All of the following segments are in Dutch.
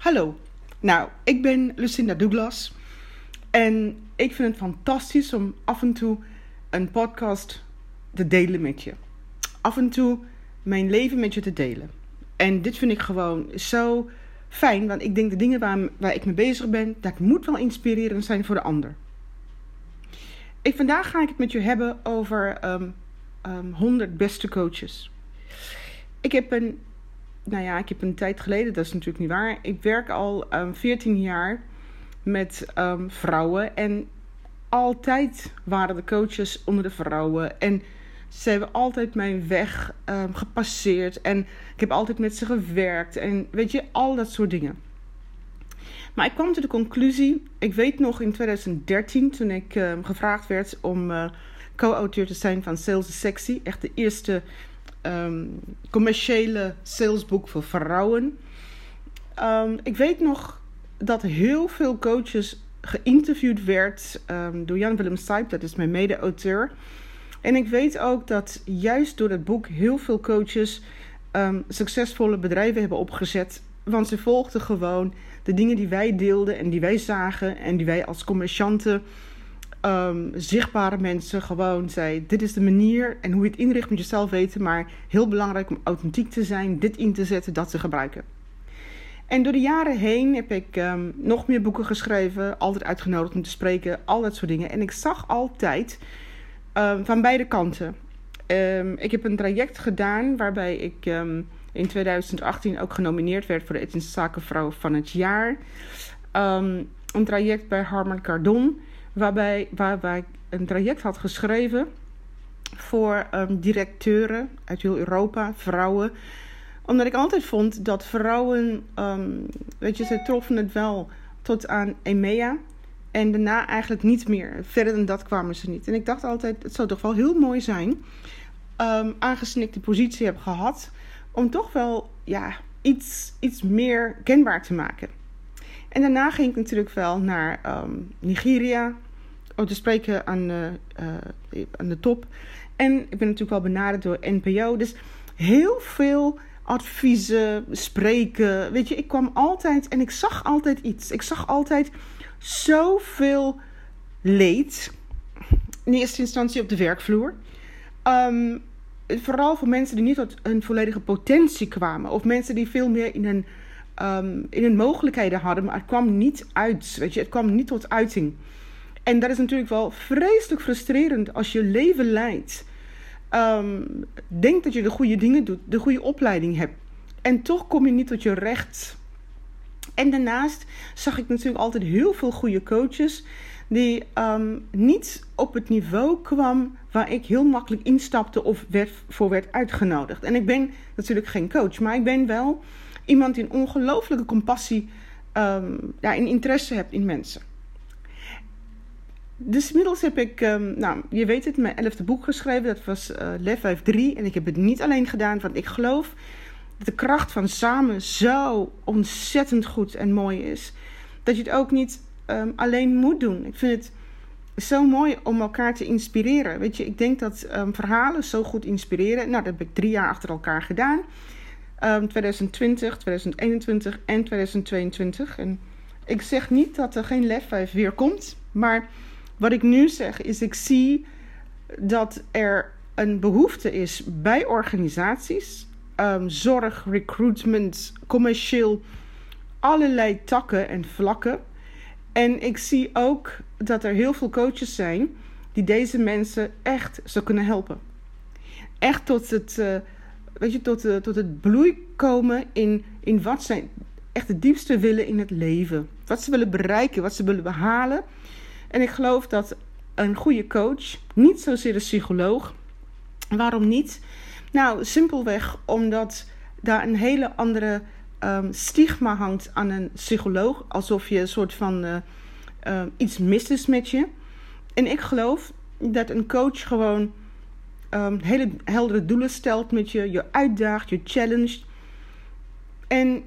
Hallo, nou, ik ben Lucinda Douglas en ik vind het fantastisch om af en toe een podcast te delen met je. Af en toe mijn leven met je te delen. En dit vind ik gewoon zo fijn, want ik denk de dingen waar, waar ik mee bezig ben, dat moet wel inspirerend zijn voor de ander. Ik, vandaag ga ik het met je hebben over um, um, 100 beste coaches. Ik heb een nou ja, ik heb een tijd geleden, dat is natuurlijk niet waar. Ik werk al um, ehm, 14 jaar met um, vrouwen. En altijd waren de coaches onder de vrouwen. En ze hebben altijd mijn weg um, gepasseerd. En ik heb altijd met ze gewerkt. En weet je, al dat soort dingen. Maar ik kwam tot de conclusie. Ik weet nog in 2013, toen ik gevraagd werd om uh, co-auteur te zijn van Sales is Sexy. Echt de eerste um, commerciële salesboek voor vrouwen. Um, ik weet nog dat heel veel coaches geïnterviewd werd um, door Jan Willem Sijp, dat is mijn mede-auteur. En ik weet ook dat juist door dat boek heel veel coaches succesvolle bedrijven hebben opgezet. Want ze volgden gewoon de dingen die wij deelden en die wij zagen en die wij als commercianten um, zichtbare mensen gewoon zei: Dit is de manier en hoe je het inricht moet je zelf weten, maar heel belangrijk om authentiek te zijn, dit in te zetten, dat te gebruiken. En door de jaren heen heb ik um, nog meer boeken geschreven, altijd uitgenodigd om te spreken, al dat soort dingen. En ik zag altijd um, van beide kanten. ik heb een traject gedaan waarbij ik in 2018 ook genomineerd werd voor de etnische zakenvrouw van het jaar. een traject bij Harman Kardon waarbij, waarbij ik een traject had geschreven voor um, directeuren uit heel Europa, vrouwen. Omdat ik altijd vond dat vrouwen, um, weet je, ze troffen het wel tot aan EMEA. En daarna eigenlijk niet meer. Verder dan dat kwamen ze niet. En ik dacht altijd, het zou toch wel heel mooi zijn, um, aangezien ik de positie heb gehad, om toch wel ja, iets, iets meer kenbaar te maken. En daarna ging ik natuurlijk wel naar um, Nigeria om te spreken aan, uh, uh, aan de top. En ik ben natuurlijk wel benaderd door NPO. Dus heel veel adviezen, spreken. Weet je, ik kwam altijd en ik zag altijd iets. Ik zag altijd zoveel leed. In eerste instantie op de werkvloer. Um, vooral voor mensen die niet tot een volledige potentie kwamen. Of mensen die veel meer in hun um, in hun mogelijkheden hadden, maar het kwam niet uit. Weet je, het kwam niet tot uiting. En dat is natuurlijk wel vreselijk frustrerend als je leven leidt. Um, denk dat je de goede dingen doet, de goede opleiding hebt. En toch kom je niet tot je recht. En daarnaast zag ik natuurlijk altijd heel veel goede coaches die um, niet op het niveau kwam waar ik heel makkelijk instapte of werd, voor werd uitgenodigd. En ik ben natuurlijk geen coach, maar ik ben wel iemand die een ongelooflijke compassie um, ja, en interesse hebt in mensen. Dus inmiddels heb ik, um, nou, je weet het, mijn elfde boek geschreven. Dat was uh, Lef 3. En ik heb het niet alleen gedaan, want ik geloof dat de kracht van samen zo ontzettend goed en mooi is. Dat je het ook niet um, alleen moet doen. Ik vind het zo mooi om elkaar te inspireren. Weet je, ik denk dat verhalen zo goed inspireren. Nou, dat heb ik drie jaar achter elkaar gedaan. 2020, 2021 en 2022. En ik zeg niet dat er geen Lef 5 weer komt, maar wat ik nu zeg is, ik zie dat er een behoefte is bij organisaties, um, zorg, recruitment, commercieel, allerlei takken en vlakken. En ik zie ook dat er heel veel coaches zijn die deze mensen echt zou kunnen helpen. Echt tot het, uh, weet je, tot, uh, tot het bloei komen in, in wat zij echt het diepste willen in het leven. Wat ze willen bereiken, wat ze willen behalen. En ik geloof dat een goede coach, niet zozeer een psycholoog. Waarom niet? Nou, simpelweg omdat daar een hele andere um, stigma hangt aan een psycholoog. Alsof je een soort van uh, uh, iets mis is met je. En ik geloof dat een coach gewoon um, hele heldere doelen stelt met je, je uitdaagt, je challenged. En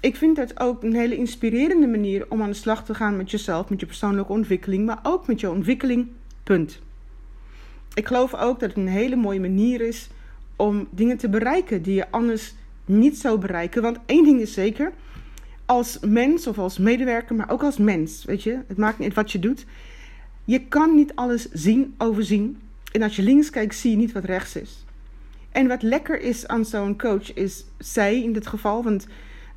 ik vind het ook een hele inspirerende manier om aan de slag te gaan met jezelf, met je persoonlijke ontwikkeling, maar ook met je ontwikkeling. Punt. Ik geloof ook dat het een hele mooie manier is om dingen te bereiken die je anders niet zou bereiken. Want één ding is zeker: als mens of als medewerker, maar ook als mens, weet je, het maakt niet wat je doet. Je kan niet alles zien, overzien. En als je links kijkt, zie je niet wat rechts is. En wat lekker is aan zo'n coach is zij in dit geval, want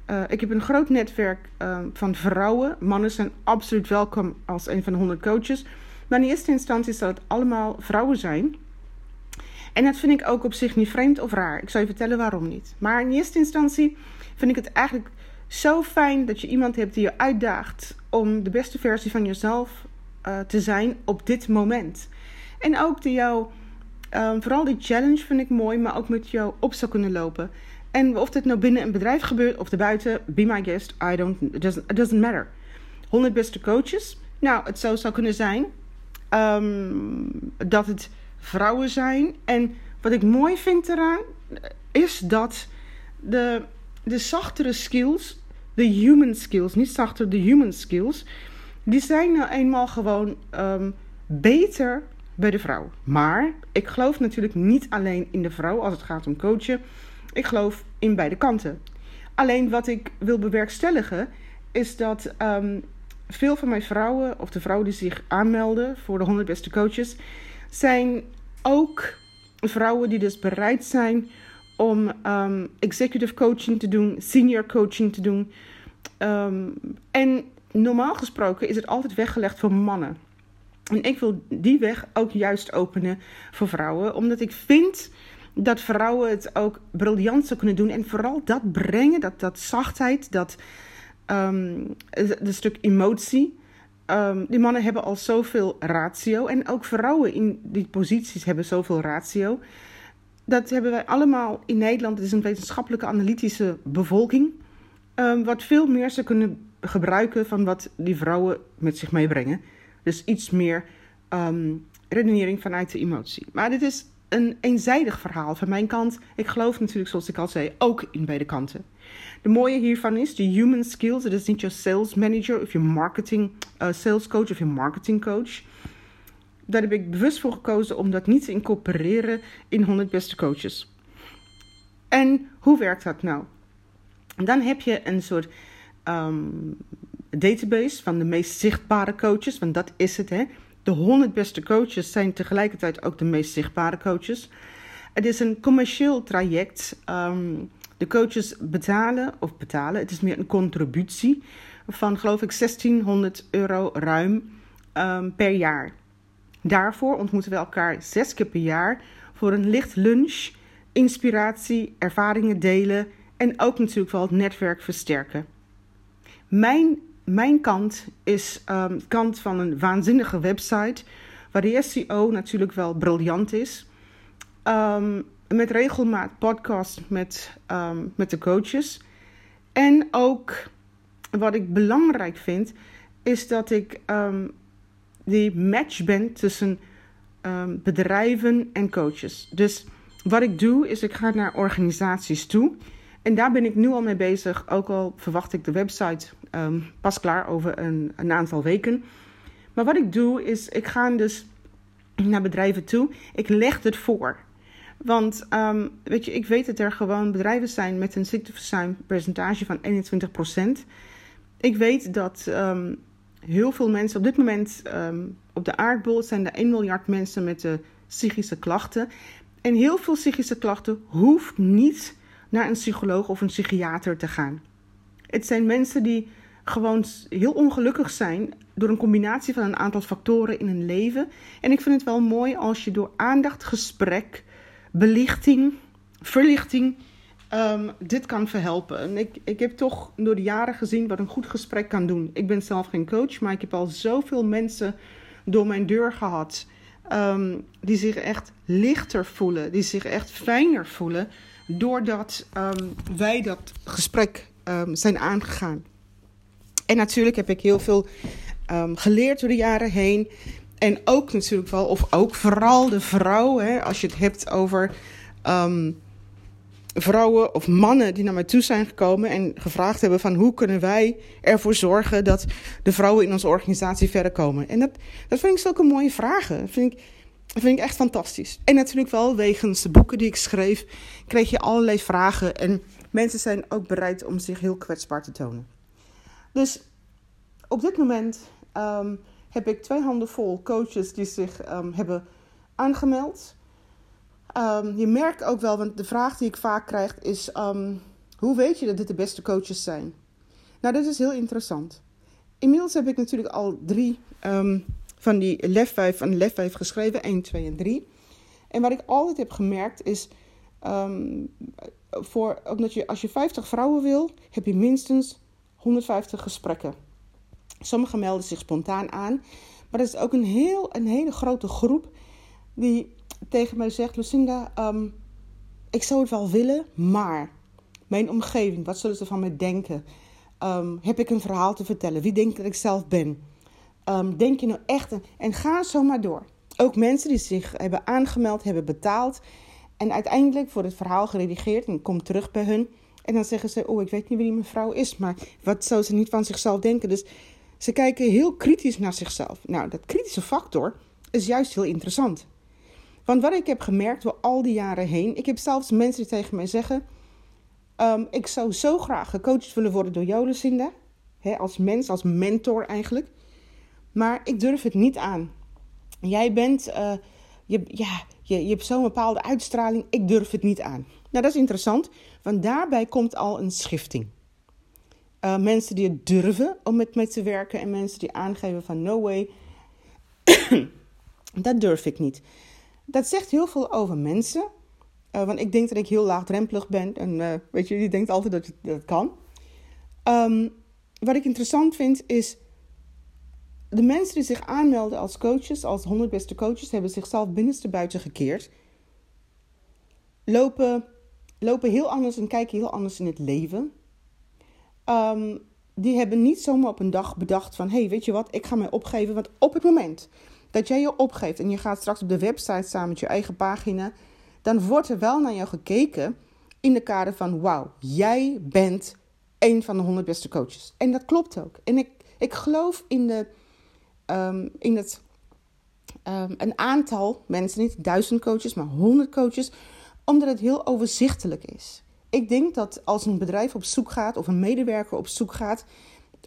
uh, ik heb een groot netwerk uh, van vrouwen. Mannen zijn absoluut welkom als een van de 100 coaches. Maar in eerste instantie zal het allemaal vrouwen zijn. En dat vind ik ook op zich niet vreemd of raar. Ik zal je vertellen waarom niet. Maar in eerste instantie vind ik het eigenlijk zo fijn dat je iemand hebt die je uitdaagt om de beste versie van jezelf uh, te zijn op dit moment. En ook die jou, um, vooral die challenge vind ik mooi, maar ook met jou op zou kunnen lopen. En of dit nou binnen een bedrijf gebeurt of erbuiten, be my guest, I don't, it doesn't, it doesn't matter. 100 beste coaches, nou, het zou, zou kunnen zijn um, dat het vrouwen zijn. En wat ik mooi vind eraan, is dat de, de zachtere skills, de human skills, niet zachter, de human skills, die zijn nou eenmaal gewoon um, beter bij de vrouw. Maar ik geloof natuurlijk niet alleen in de vrouw als het gaat om coachen. Ik geloof in beide kanten. Alleen wat ik wil bewerkstelligen is dat um, veel van mijn vrouwen, of de vrouwen die zich aanmelden voor de 100 beste coaches, zijn ook vrouwen die dus bereid zijn om um, executive coaching te doen, senior coaching te doen. Um, en normaal gesproken is het altijd weggelegd voor mannen. En ik wil die weg ook juist openen voor vrouwen, omdat ik vind dat vrouwen het ook briljant zou kunnen doen. En vooral dat brengen, dat, dat zachtheid, dat um, stuk emotie. Um, die mannen hebben al zoveel ratio. En ook vrouwen in die posities hebben zoveel ratio. Dat hebben wij allemaal in Nederland. Het is een wetenschappelijke analytische bevolking. Um, wat veel meer ze kunnen gebruiken van wat die vrouwen met zich meebrengen. Dus iets meer um, redenering vanuit de emotie. Maar dit is een eenzijdig verhaal van mijn kant. Ik geloof natuurlijk, zoals ik al zei, ook in beide kanten. De mooie hiervan is de human skills. Het is niet je sales manager of je marketing uh, sales coach of je marketing coach. Daar heb ik bewust voor gekozen om dat niet te incorporeren in 100 beste coaches. En hoe werkt dat nou? Dan heb je een soort um, database van de meest zichtbare coaches, want dat is het hè. De 100 beste coaches zijn tegelijkertijd ook de meest zichtbare coaches. Het is een commercieel traject. Um, de coaches betalen, of betalen, het is meer een contributie van geloof ik 1600 euro ruim um, per jaar. Daarvoor ontmoeten we elkaar zes keer per jaar voor een licht lunch, inspiratie, ervaringen delen en ook natuurlijk wel het netwerk versterken. Mijn mijn kant is um, kant van een waanzinnige website, waar de SEO natuurlijk wel briljant is. Um, met regelmaat podcast met, um, met de coaches. En ook wat ik belangrijk vind, is dat ik die match ben tussen bedrijven en coaches. Dus wat ik doe, is ik ga naar organisaties toe. En daar ben ik nu al mee bezig. Ook al verwacht ik de website um, pas klaar over een, een, aantal weken. Maar wat ik doe is, ik ga dus naar bedrijven toe. Ik leg het voor. Want um, weet je, ik weet dat er gewoon bedrijven zijn met een ziekteverzuimpercentage van 21%. Ik weet dat um, heel veel mensen op dit moment op de aardbol zijn er 1 miljard mensen met de psychische klachten. En heel veel psychische klachten hoeft niet naar een psycholoog of een psychiater te gaan. Het zijn mensen die gewoon heel ongelukkig zijn door een combinatie van een aantal factoren in hun leven. En ik vind het wel mooi als je door aandacht, gesprek, belichting, verlichting um, dit kan verhelpen. En ik, ik heb toch door de jaren gezien wat een goed gesprek kan doen. Ik ben zelf geen coach, maar ik heb al zoveel mensen door mijn deur gehad. Um, die zich echt lichter voelen, die zich echt fijner voelen doordat um, wij dat gesprek um, zijn aangegaan. En natuurlijk heb ik heel veel um, geleerd door de jaren heen. En ook natuurlijk wel, of ook vooral de vrouwen, als je het hebt over vrouwen of mannen die naar mij toe zijn gekomen en gevraagd hebben van hoe kunnen wij ervoor zorgen dat de vrouwen in onze organisatie verder komen. En dat, dat vind ik zulke mooie vragen. Dat vind ik, dat vind ik echt fantastisch. En natuurlijk wel, wegens de boeken die ik schreef, kreeg je allerlei vragen. En mensen zijn ook bereid om zich heel kwetsbaar te tonen. Dus op dit moment ehm, heb ik twee handen vol coaches die zich ehm, hebben aangemeld. Ehm, je merkt ook wel, want de vraag die ik vaak krijg is: hoe weet je dat dit de beste coaches zijn? Nou, dat is heel interessant. Inmiddels heb ik natuurlijk al drie van die LEF 5 van LEF 5 geschreven, 1, 2 en 3. En wat ik altijd heb gemerkt is, voor, omdat je, als je 50 vrouwen wil, heb je minstens 150 gesprekken. Sommigen melden zich spontaan aan. Maar dat is ook een, heel, een hele grote groep die tegen mij zegt: Lucinda, ehm, ik zou het wel willen, maar mijn omgeving, wat zullen ze van mij denken? Ehm, heb ik een verhaal te vertellen? Wie denkt dat ik zelf ben? Um, denk je nou echt? En ga zo maar door. Ook mensen die zich hebben aangemeld, hebben betaald. En uiteindelijk wordt het verhaal geredigeerd en komt terug bij hun. En dan zeggen ze: Oh, ik weet niet wie die mevrouw is, maar wat zou ze niet van zichzelf denken? Dus ze kijken heel kritisch naar zichzelf. Nou, dat kritische factor is juist heel interessant. Want wat ik heb gemerkt door al die jaren heen, ik heb zelfs mensen die tegen mij zeggen: um, Ik zou zo graag gecoacht willen worden door jou, Lucinda. als mens, als mentor eigenlijk. Maar ik durf het niet aan. Jij bent, uh, je, ja, je, je hebt zo'n bepaalde uitstraling, ik durf het niet aan. Nou, dat is interessant, want daarbij komt al een schifting. Uh, mensen die het durven om met me te werken en mensen die aangeven van no way, dat durf ik niet. Dat zegt heel veel over mensen, uh, want ik denk dat ik heel laagdrempelig ben en weet je, je denkt altijd dat je dat kan. Um, wat ik interessant vind is, de mensen die zich aanmelden als coaches, als 100 beste coaches, hebben zichzelf binnenste buiten gekeerd. Lopen, lopen heel anders en kijken heel anders in het leven. Um, die hebben niet zomaar op een dag bedacht van... hé, hey, weet je wat, ik ga mij opgeven. Want op het moment dat jij je opgeeft... en je gaat straks op de website staan met je eigen pagina... dan wordt er wel naar jou gekeken in de kader van... wauw, jij bent een van de 100 beste coaches. En dat klopt ook. En ik, ik geloof in, de, um, in het, um, een aantal mensen... niet duizend coaches, maar 100 coaches... omdat het heel overzichtelijk is ik denk dat als een bedrijf op zoek gaat, of een medewerker op zoek gaat,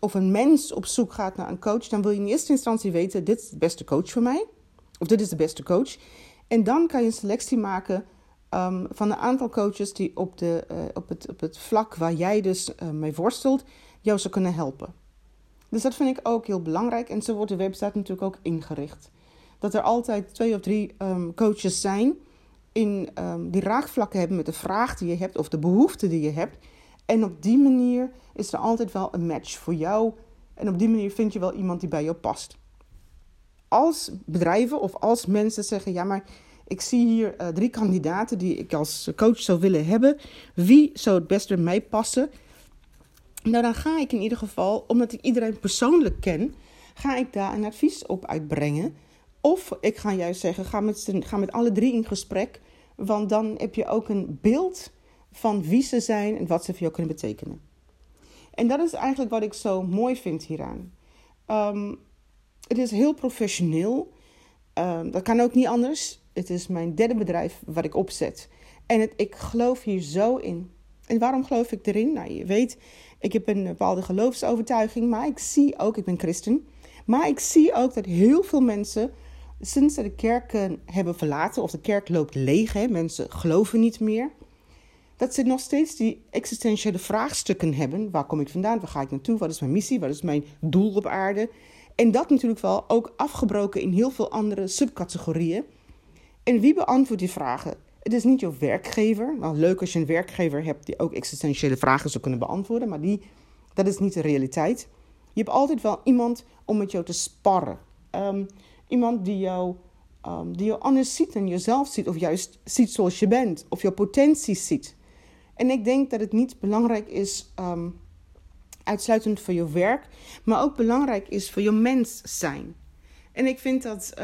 of een mens op zoek gaat naar een coach, dan wil je in eerste instantie weten: dit is de beste coach voor mij, of dit is de beste coach. En dan kan je een selectie maken um, van een aantal coaches die op, de, uh, op, het, op het vlak waar jij dus uh, mee worstelt, jou zou kunnen helpen. Dus dat vind ik ook heel belangrijk. En zo wordt de website natuurlijk ook ingericht. Dat er altijd twee of drie um, coaches zijn in um, die raakvlakken hebben met de vraag die je hebt of de behoefte die je hebt. En op die manier is er altijd wel een match voor jou. En op die manier vind je wel iemand die bij jou past. Als bedrijven of als mensen zeggen: Ja, maar ik zie hier uh, drie kandidaten die ik als coach zou willen hebben. Wie zou het best bij mij passen? Nou, dan ga ik in ieder geval, omdat ik iedereen persoonlijk ken, ga ik daar een advies op uitbrengen. Of ik ga juist zeggen, ga met, ga met alle drie in gesprek. Want dan heb je ook een beeld van wie ze zijn en wat ze voor jou kunnen betekenen. En dat is eigenlijk wat ik zo mooi vind hieraan. Um, het is heel professioneel. Um, dat kan ook niet anders. Het is mijn derde bedrijf wat ik opzet. En het, ik geloof hier zo in. En waarom geloof ik erin? Nou, je weet, ik heb een bepaalde geloofsovertuiging, maar ik zie ook, ik ben christen, maar ik zie ook dat heel veel mensen sinds ze de kerken hebben verlaten, of de kerk loopt leeg, hè, mensen geloven niet meer, dat ze nog steeds die existentiële vraagstukken hebben. Waar kom ik vandaan? Waar ga ik naartoe? Wat is mijn missie? Wat is mijn doel op aarde? En dat natuurlijk wel ook afgebroken in heel veel andere subcategorieën. En wie beantwoordt die vragen? Het is niet jouw werkgever. Nou, leuk als je een werkgever hebt die ook existentiële vragen zou kunnen beantwoorden, maar die, dat is niet de realiteit. Je hebt altijd wel iemand om met jou te sparren. Um, Iemand die jou, um, die jou anders ziet en jezelf ziet, of juist ziet zoals je bent, of jouw potenties ziet. En ik denk dat het niet belangrijk is um, uitsluitend voor je werk, maar ook belangrijk is voor je mens zijn. En ik vind dat,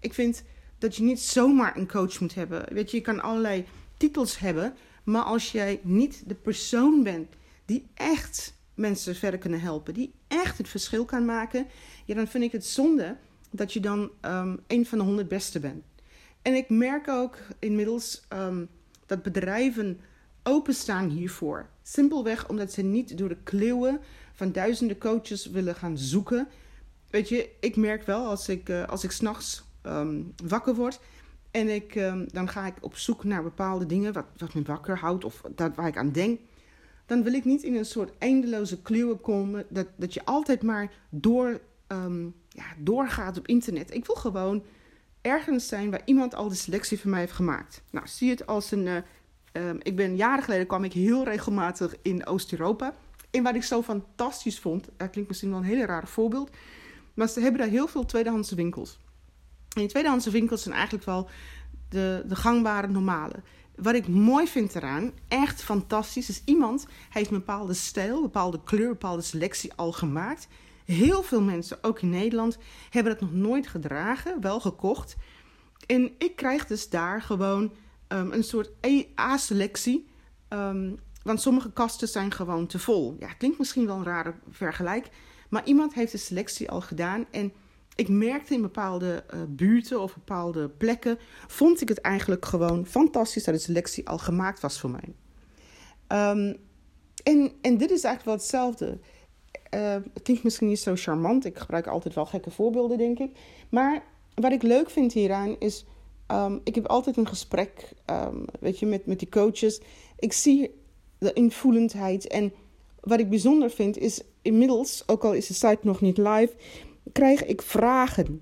ik vind dat je niet zomaar een coach moet hebben. Weet je, je kan allerlei titels hebben, maar als jij niet de persoon bent die echt mensen verder kunnen helpen, die echt het verschil kan maken, ja, dan vind ik het zonde dat je dan um, een van de honderd beste bent. En ik merk ook inmiddels um, dat bedrijven openstaan hiervoor. Simpelweg omdat ze niet door de kleeuwen van duizenden coaches willen gaan zoeken. Weet je, ik merk wel als ik, uh, als ik s'nachts um, wakker word en ik, um, dan ga ik op zoek naar bepaalde dingen wat, wat me wakker houdt of dat waar ik aan denk. Dan wil ik niet in een soort eindeloze kluwen komen dat, dat je altijd maar door, um, ja, doorgaat op internet. Ik wil gewoon ergens zijn waar iemand al de selectie voor mij heeft gemaakt. Nou, zie het als een. Um, ik ben jaren geleden kwam ik heel regelmatig in Oost-Europa. En wat ik zo fantastisch vond, dat klinkt misschien wel een hele rare voorbeeld, maar ze hebben daar heel veel tweedehandse winkels. En die tweedehandse winkels zijn eigenlijk wel de, de gangbare normale. Wat ik mooi vind eraan, echt fantastisch, is iemand heeft een bepaalde stijl, een bepaalde kleur, een bepaalde selectie al gemaakt. Heel veel mensen, ook in Nederland, hebben dat nog nooit gedragen, wel gekocht. En ik krijg dus daar gewoon um, een soort A-selectie. Um, want sommige kasten zijn gewoon te vol. Ja, klinkt misschien wel een rare vergelijk. Maar iemand heeft de selectie al gedaan. En ik merkte in bepaalde uh, buurten of bepaalde plekken. vond ik het eigenlijk gewoon fantastisch dat de selectie al gemaakt was voor mij. Um, en, en dit is eigenlijk wel hetzelfde. Uh, het klinkt misschien niet zo charmant. Ik gebruik altijd wel gekke voorbeelden, denk ik. Maar wat ik leuk vind hieraan is. Um, ik heb altijd een gesprek weet je, met, met die coaches. Ik zie de invoelendheid. En wat ik bijzonder vind is inmiddels, ook al is de site nog niet live, krijg ik vragen.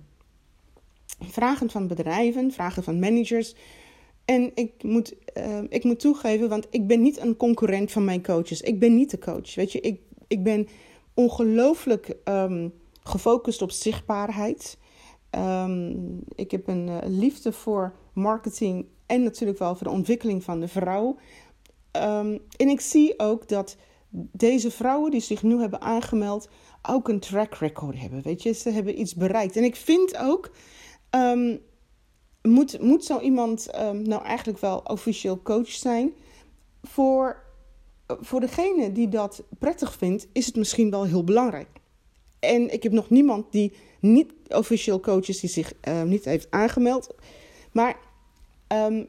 Vragen van bedrijven, vragen van managers. En ik moet, uh, ik moet toegeven, want ik ben niet een concurrent van mijn coaches. Ik ben niet de coach. Weet je, ik, ik ben ongelooflijk um, gefocust op zichtbaarheid. Um, ik heb een uh, liefde voor marketing en natuurlijk wel voor de ontwikkeling van de vrouw. Um, en ik zie ook dat deze vrouwen die zich nu hebben aangemeld ook een track record hebben. Weet je, ze hebben iets bereikt. En ik vind ook, um, moet, moet zo iemand um, nou eigenlijk wel officieel coach zijn? Voor, voor degene die dat prettig vindt, is het misschien wel heel belangrijk. En ik heb nog niemand die niet officieel coach is, die zich uh, niet heeft aangemeld. Maar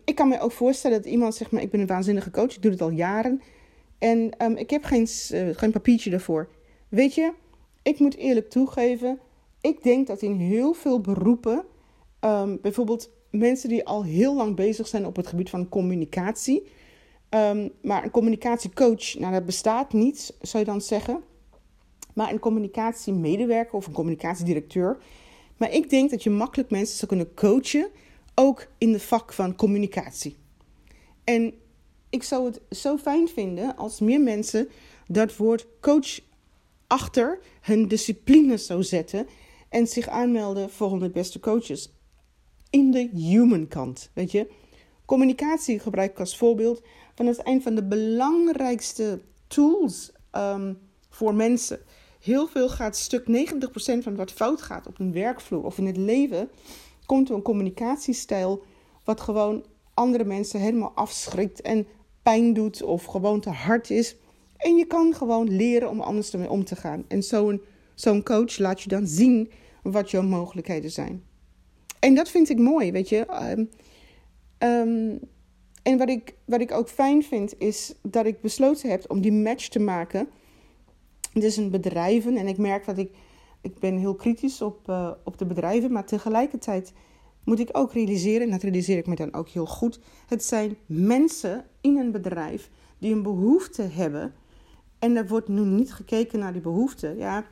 ik kan me ook voorstellen dat iemand zegt: maar ik ben een waanzinnige coach, ik doe het al jaren. En ik heb geen, uh, geen papiertje daarvoor. Weet je, ik moet eerlijk toegeven, ik denk dat in heel veel beroepen, um, bijvoorbeeld mensen die al heel lang bezig zijn op het gebied van communicatie, um, maar een communicatiecoach, nou dat bestaat niet, zou je dan zeggen, maar een communicatiemedewerker of een communicatiedirecteur. Maar ik denk dat je makkelijk mensen zou kunnen coachen, ook in de vak van communicatie. En ik zou het zo fijn vinden als meer mensen dat woord coach achter hun discipline zou zetten en zich aanmelden voor 100 beste coaches. In de human kant, weet je. Communicatie gebruik ik als voorbeeld, van is een van de belangrijkste tools um, voor mensen. Heel veel gaat stuk, 90% van wat fout gaat op een werkvloer of in het leven, komt door een communicatiestijl wat gewoon andere mensen helemaal afschrikt en pijn doet of gewoon te hard is. En je kan gewoon leren om anders ermee om te gaan. En zo'n zo'n coach laat je dan zien wat jouw mogelijkheden zijn. En dat vind ik mooi, weet je. Um, um, en wat ik, wat ik ook fijn vind, is dat ik besloten heb om die match te maken. Het is een bedrijven en ik merk dat ik, ik ben heel kritisch op, uh, op de bedrijven, maar tegelijkertijd moet ik ook realiseren, en dat realiseer ik me dan ook heel goed, het zijn mensen in een bedrijf die een behoefte hebben en er wordt nu niet gekeken naar die behoeften. Ja,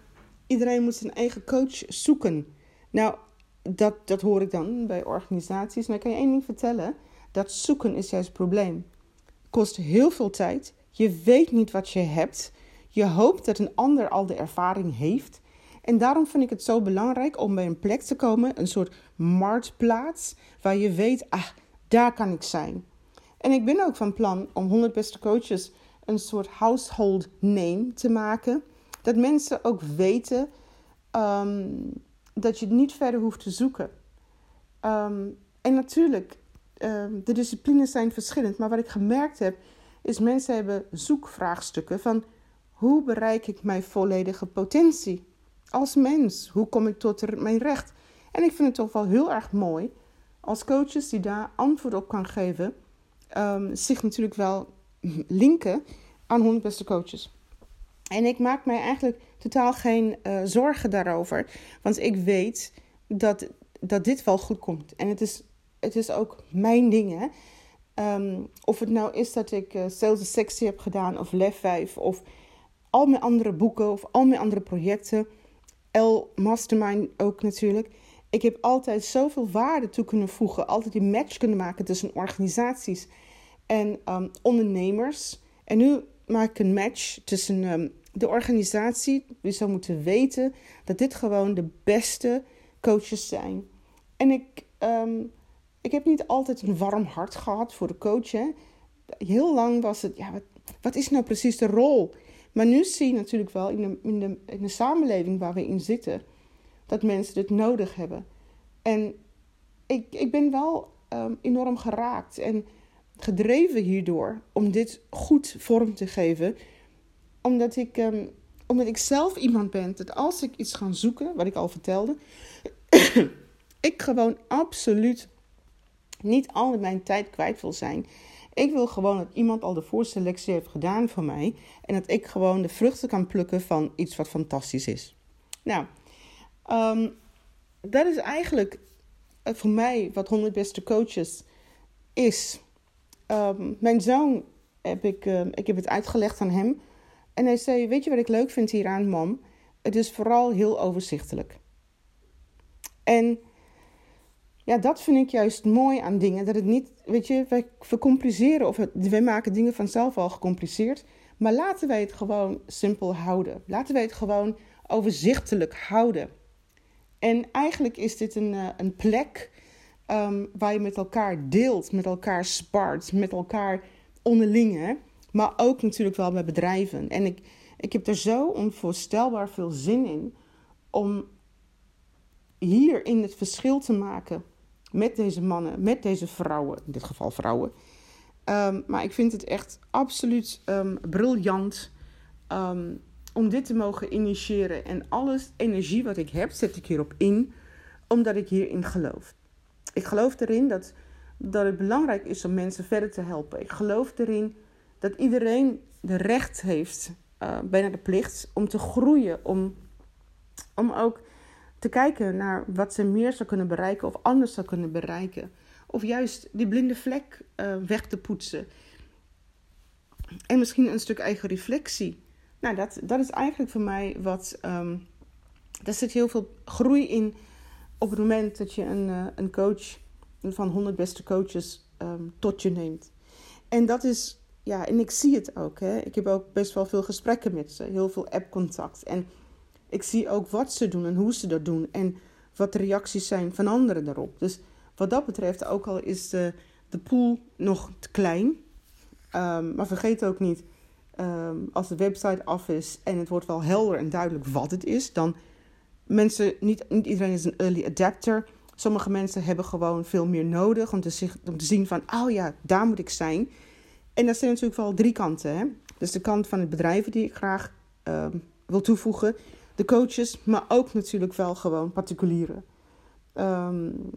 iedereen moet zijn eigen coach zoeken. Nou, dat, dat hoor ik dan bij organisaties. Maar kan je één ding vertellen. Dat zoeken is juist het probleem. Kost heel veel tijd. Je weet niet wat je hebt. Je hoopt dat een ander al de ervaring heeft. En daarom vind ik het zo belangrijk om bij een plek te komen, een soort marktplaats, waar je weet, ah, daar kan ik zijn. En ik ben ook van plan om 100 beste coaches een soort household name te maken. Dat mensen ook weten um, dat je niet verder hoeft te zoeken. Um, en natuurlijk, um, de disciplines zijn verschillend. Maar wat ik gemerkt heb, is mensen hebben zoekvraagstukken van hoe bereik ik mijn volledige potentie als mens? Hoe kom ik tot mijn recht? En ik vind het toch wel heel erg mooi als coaches die daar antwoord op kan geven, zich natuurlijk wel linken aan 100 beste coaches. En ik maak mij eigenlijk totaal geen uh, zorgen daarover. Want ik weet dat, dat dit wel goed komt. En het is, het is ook mijn ding. Hè? Um, of het nou is dat ik uh, Sales is Sexy heb gedaan, of Lef 5, of al mijn andere boeken, of al mijn andere projecten. L Mastermind ook natuurlijk. Ik heb altijd zoveel waarde toe kunnen voegen. Altijd die match kunnen maken tussen organisaties en um, ondernemers. En nu maak ik een match tussen um, de organisatie. We zou moeten weten dat dit gewoon de beste coaches zijn. En ik, um, ik heb niet altijd een warm hart gehad voor de coach. Heel lang was het, ja, wat, wat is nou precies de rol? Maar nu zie je natuurlijk wel in de, in, de, in de samenleving waar we in zitten, dat mensen dit nodig hebben. En ik, ik ben wel enorm geraakt en gedreven hierdoor om dit goed vorm te geven. Omdat ik, um, omdat ik zelf iemand ben dat als ik iets ga zoeken, wat ik al vertelde, ik gewoon absoluut niet al mijn tijd kwijt wil zijn. Ik wil gewoon dat iemand al de voorselectie heeft gedaan voor mij. En dat ik gewoon de vruchten kan plukken van iets wat fantastisch is. Nou, um, dat is eigenlijk voor mij wat 100 beste coaches is. Um, mijn zoon heb ik, uh, ik heb het uitgelegd aan hem. En hij zei: Weet je wat ik leuk vind hieraan, mam? Het is vooral heel overzichtelijk. En ja, dat vind ik juist mooi aan dingen. Dat het niet, weet je, wij vercompliceren of wij maken dingen vanzelf al gecompliceerd. Maar laten wij het gewoon simpel houden. Laten wij het gewoon overzichtelijk houden. En eigenlijk is dit een, uh, een plek um, waar je met elkaar deelt, met elkaar spart, met elkaar onderling. Maar ook natuurlijk wel bij bedrijven. En ik, ik heb er zo onvoorstelbaar veel zin in om hierin het verschil te maken met deze mannen, met deze vrouwen, in dit geval vrouwen. Um, maar ik vind het echt absoluut um, briljant om dit te mogen initiëren. En alles energie wat ik heb, zet ik hierop in, omdat ik hierin geloof. Ik geloof erin dat, dat het belangrijk is om mensen verder te helpen. Ik geloof erin dat iedereen de recht heeft, uh, bijna de plicht, om te groeien, om, om ook te kijken naar wat ze meer zou kunnen bereiken of anders zou kunnen bereiken. Of juist die blinde vlek uh, weg te poetsen. En misschien een stuk eigen reflectie. Nou, dat, dat is eigenlijk voor mij wat. Um, daar zit heel veel groei in op het moment dat je een, uh, een coach van 100 beste coaches um, tot je neemt. En dat is, ja, en ik zie het ook. Hè. Ik heb ook best wel veel gesprekken met ze, heel veel app-contact. En ik zie ook wat ze doen en hoe ze dat doen en wat de reacties zijn van anderen daarop. Dus wat dat betreft, ook al is de, de pool nog te klein, um, maar vergeet ook niet, um, als de website af is en het wordt wel helder en duidelijk wat het is, dan mensen, niet, niet iedereen is een early adapter. Sommige mensen hebben gewoon veel meer nodig om te, zien van, oh ja, daar moet ik zijn. En dat zijn natuurlijk wel drie kanten. Hè? Dus de kant van het bedrijven die ik graag um, wil toevoegen de coaches, maar ook natuurlijk wel gewoon particulieren. Um,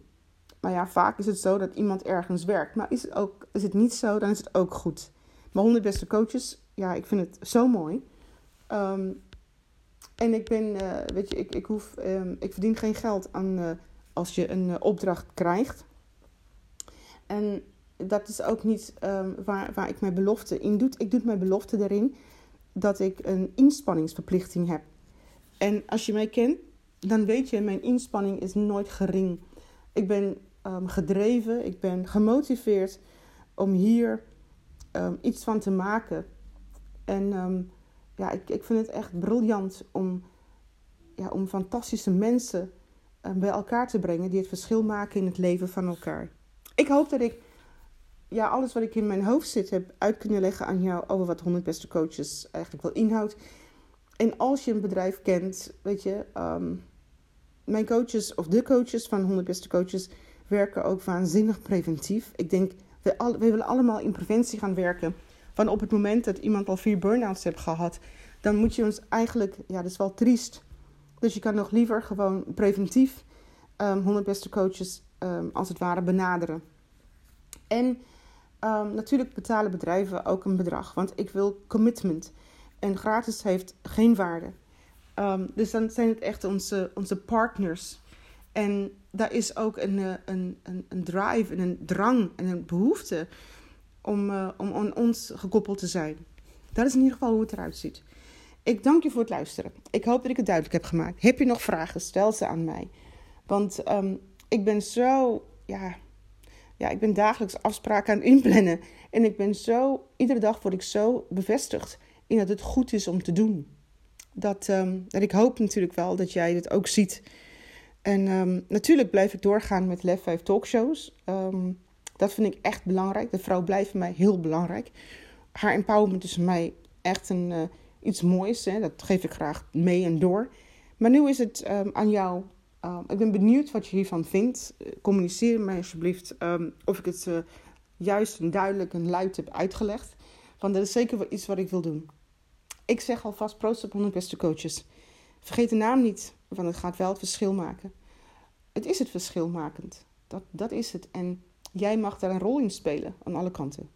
maar ja, vaak is het zo dat iemand ergens werkt. Maar is het, ook, is het niet zo, dan is het ook goed. Maar 100 beste coaches, ja, ik vind het zo mooi. Um, en ik ben, uh, weet je, ik, ik, hoef, um, ik verdien geen geld aan uh, als je een uh, opdracht krijgt. En dat is ook niet um, waar, waar ik mijn belofte in doe. Ik doe mijn belofte erin dat ik een inspanningsverplichting heb. En als je mij kent, dan weet je, mijn inspanning is nooit gering. Ik ben um, gedreven, ik ben gemotiveerd om hier iets van te maken. En ja, ik, ik vind het echt briljant om, ja, om fantastische mensen bij elkaar te brengen die het verschil maken in het leven van elkaar. Ik hoop dat ik ja, alles wat ik in mijn hoofd zit heb uit kunnen leggen aan jou over wat 100 beste coaches eigenlijk wel inhoudt. En als je een bedrijf kent, weet je, um, mijn coaches of de coaches van 100 beste coaches werken ook waanzinnig preventief. Ik denk, we, al, we willen allemaal in preventie gaan werken. Van op het moment dat iemand al vier burn-outs heeft gehad, dan moet je ons eigenlijk, ja, dat is wel triest. Dus je kan nog liever gewoon preventief um, 100 beste coaches um, als het ware benaderen. En um, natuurlijk betalen bedrijven ook een bedrag, want ik wil commitment. En gratis heeft geen waarde. Ehm, dus dan zijn het echt onze, onze partners. En daar is ook een, eh, een, een, een drive en een drang en een behoefte om, uh, om aan ons gekoppeld te zijn. Dat is in ieder geval hoe het eruit ziet. Ik dank je voor het luisteren. Ik hoop dat ik het duidelijk heb gemaakt. Heb je nog vragen? Stel ze aan mij. Want um, ik ben zo, ja, ja, ik ben dagelijks afspraken aan het inplannen. En ik ben zo, iedere dag word ik zo bevestigd in dat het goed is om te doen. Dat, um, dat ik hoop natuurlijk wel dat jij dit ook ziet. En um, natuurlijk blijf ik doorgaan met Lef 5 talkshows. Dat vind ik echt belangrijk. De vrouw blijft voor mij heel belangrijk. Haar empowerment is voor mij echt een, uh, iets moois. Hè? Dat geef ik graag mee en door. Maar nu is het aan jou Uh, ik ben benieuwd wat je hiervan vindt. Communiceer mij alsjeblieft um, of ik het uh, juist en duidelijk en luid heb uitgelegd. Want dat is zeker iets wat ik wil doen. Ik zeg alvast proost op 100 beste coaches. Vergeet de naam niet, want het gaat wel het verschil maken. Het is het verschilmakend. Dat, dat is het. En jij mag daar een rol in spelen aan alle kanten.